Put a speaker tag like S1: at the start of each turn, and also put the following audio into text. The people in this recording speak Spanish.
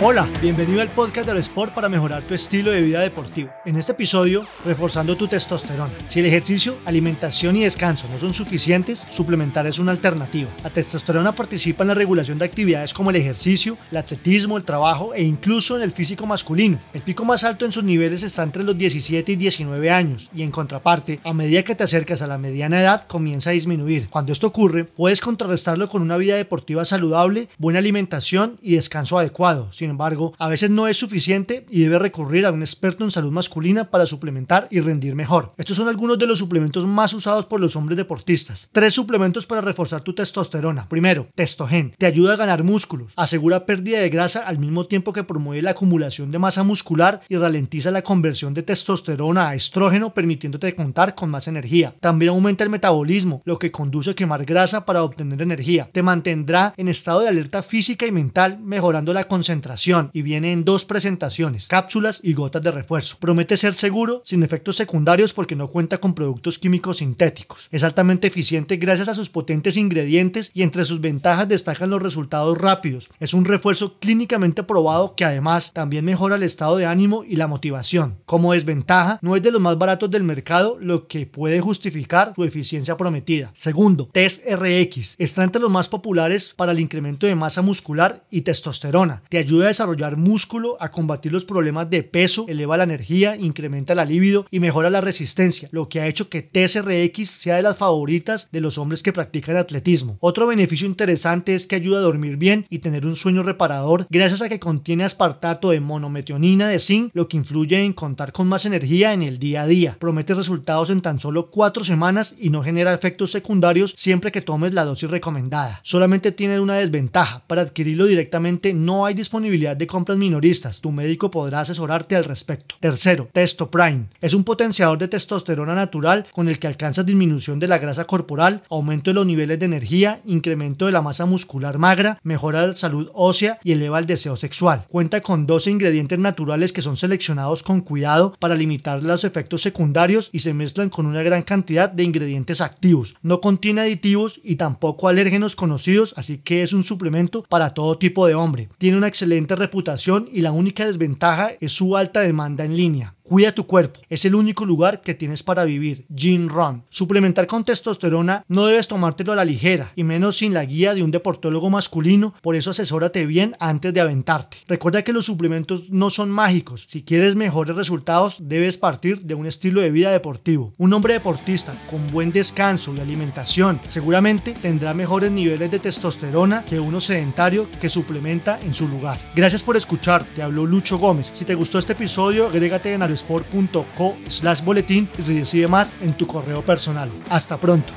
S1: Hola, bienvenido al podcast del Sport para mejorar tu estilo de vida deportivo. En este episodio, reforzando tu testosterona. Si el ejercicio, alimentación y descanso no son suficientes, suplementar es una alternativa. La testosterona participa en la regulación de actividades como el ejercicio, el atletismo, el trabajo e incluso en el físico masculino. El pico más alto en sus niveles está entre los 17 y 19 años y en contraparte, a medida que te acercas a la mediana edad, comienza a disminuir. Cuando esto ocurre, puedes contrarrestarlo con una vida deportiva saludable, buena alimentación y descanso adecuado. Sin embargo, a veces no es suficiente y debe recurrir a un experto en salud masculina para suplementar y rendir mejor. Estos son algunos de los suplementos más usados por los hombres deportistas. Tres suplementos para reforzar tu testosterona. Primero, Testogen. Te ayuda a ganar músculos, asegura pérdida de grasa al mismo tiempo que promueve la acumulación de masa muscular y ralentiza la conversión de testosterona a estrógeno, permitiéndote contar con más energía. También aumenta el metabolismo, lo que conduce a quemar grasa para obtener energía. Te mantendrá en estado de alerta física y mental, mejorando la concentración y viene en dos presentaciones, cápsulas y gotas de refuerzo. Promete ser seguro, sin efectos secundarios porque no cuenta con productos químicos sintéticos. Es altamente eficiente gracias a sus potentes ingredientes y entre sus ventajas destacan los resultados rápidos. Es un refuerzo clínicamente probado que además también mejora el estado de ánimo y la motivación. Como desventaja, no es de los más baratos del mercado, lo que puede justificar su eficiencia prometida. Segundo, Test RX. Está entre los más populares para el incremento de masa muscular y testosterona. Te ayuda a desarrollar músculo, a combatir los problemas de peso, eleva la energía, incrementa la libido y mejora la resistencia, lo que ha hecho que TSRX sea de las favoritas de los hombres que practican atletismo. Otro beneficio interesante es que ayuda a dormir bien y tener un sueño reparador gracias a que contiene aspartato de monometionina de zinc, lo que influye en contar con más energía en el día a día. Promete resultados en tan solo 4 semanas y no genera efectos secundarios siempre que tomes la dosis recomendada. Solamente tiene una desventaja, para adquirirlo directamente no hay disponibilidad de compras minoristas. Tu médico podrá asesorarte al respecto. Tercero, Testo Prime. Es un potenciador de testosterona natural con el que alcanzas disminución de la grasa corporal, aumento de los niveles de energía, incremento de la masa muscular magra, mejora la salud ósea y eleva el deseo sexual. Cuenta con 12 ingredientes naturales que son seleccionados con cuidado para limitar los efectos secundarios y se mezclan con una gran cantidad de ingredientes activos. No contiene aditivos y tampoco alérgenos conocidos, así que es un suplemento para todo tipo de hombre. Tiene una excelente reputación y la única desventaja es su alta demanda en línea. Cuida tu cuerpo, es el único lugar que tienes para vivir. Gin Run. Suplementar con testosterona no debes tomártelo a la ligera, y menos sin la guía de un deportólogo masculino, por eso asesórate bien antes de aventarte. Recuerda que los suplementos no son mágicos, si quieres mejores resultados debes partir de un estilo de vida deportivo. Un hombre deportista con buen descanso y alimentación seguramente tendrá mejores niveles de testosterona que uno sedentario que suplementa en su lugar. Gracias por escuchar, te habló Lucho Gómez. Si te gustó este episodio, agrégate en sport.co slash boletín y recibe más en tu correo personal. Hasta pronto.